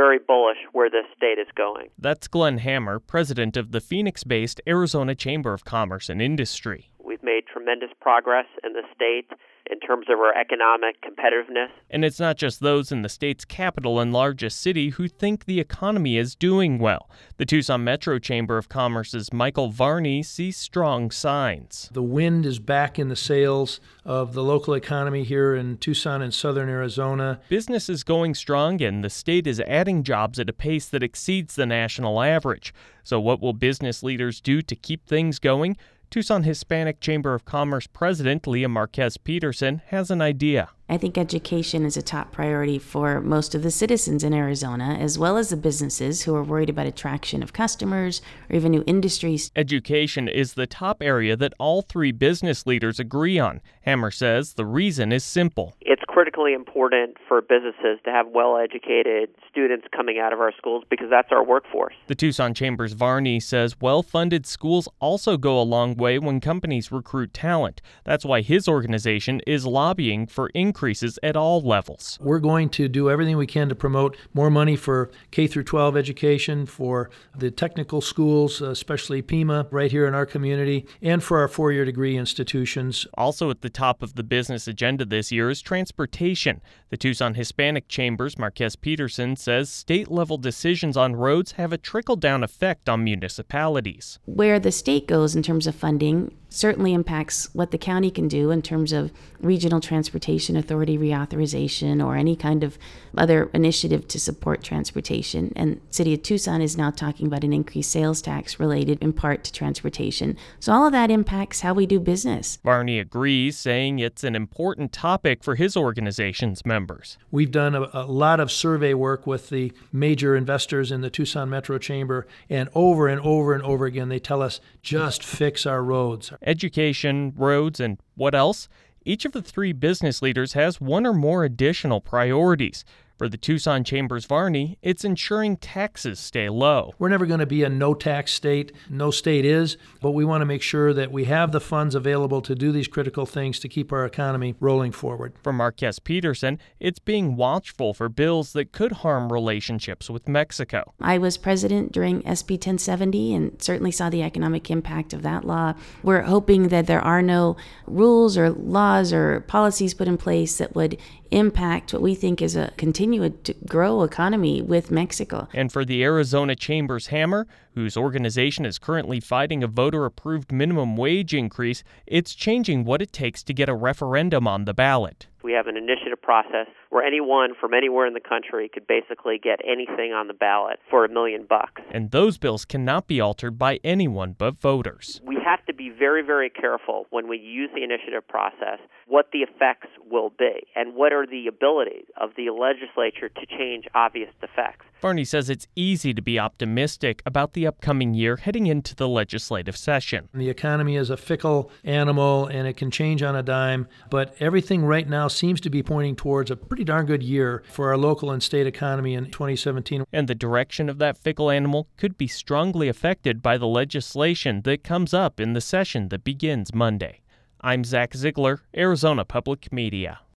very bullish where this state is going. That's Glenn Hamer, president of the Phoenix based Arizona Chamber of Commerce and Industry. We've made tremendous progress in the state in terms of our economic competitiveness. And it's not just those in the state's capital and largest city who think the economy is doing well. The Tucson Metro Chamber of Commerce's Michael Varney sees strong signs. The wind is back in the sails of the local economy here in Tucson and southern Arizona. Business is going strong and the state is adding jobs at a pace that exceeds the national average. So, what will business leaders do to keep things going? Tucson Hispanic Chamber of Commerce President Leah Marquez Peterson has an idea. I think education is a top priority for most of the citizens in Arizona, as well as the businesses who are worried about attraction of customers or even new industries. Education is the top area that all three business leaders agree on. Hamer says the reason is simple. It's critically important for businesses to have well educated students coming out of our schools because that's our workforce. The Tucson Chamber's Varney says well funded schools also go a long way when companies recruit talent. That's why his organization is lobbying for increase increases at all levels. We're going to do everything we can to promote more money for K through 12 education, for the technical schools, especially Pima right here in our community, and for our four-year degree institutions. Also at the top of the business agenda this year is transportation. The Tucson Hispanic Chambers Marquez Peterson says state-level decisions on roads have a trickle-down effect on municipalities. Where the state goes in terms of funding certainly impacts what the county can do in terms of regional transportation authority reauthorization or any kind of other initiative to support transportation. And City of Tucson is now talking about an increased sales tax related in part to transportation. So all of that impacts how we do business. Varney agrees, saying it's an important topic for his organization's members. We've done a, a lot of survey work with the major investors in the Tucson Metro Chamber, and over and over and over again, they tell us just fix our roads education, roads, and what else? Each of the three business leaders has one or more additional priorities. For the Tucson Chambers Varney, it's ensuring taxes stay low. We're never going to be a no tax state. No state is, but we want to make sure that we have the funds available to do these critical things to keep our economy rolling forward. For Marquez Peterson, it's being watchful for bills that could harm relationships with Mexico. I was president during SB 1070 and certainly saw the economic impact of that law. We're hoping that there are no rules or laws or policies put in place that would impact what we think is a continued to grow economy with Mexico. And for the Arizona Chambers Hamer, whose organization is currently fighting a voter approved minimum wage increase, it's changing what it takes to get a referendum on the ballot. We have an initiative process where anyone from anywhere in the country could basically get anything on the ballot for a million bucks. And those bills cannot be altered by anyone but voters. We have to be very, very careful when we use the initiative process what the effects will be and what are the abilities of the legislature to change obvious effects. Varney says it's easy to be optimistic about the upcoming year heading into the legislative session. The economy is a fickle animal and it can change on a dime, but everything right now seems to be pointing towards a pretty darn good year for our local and state economy in 2017. And the direction of that fickle animal could be strongly affected by the legislation that comes up in the session that begins Monday. I'm Zach Ziegler, Arizona Public Media.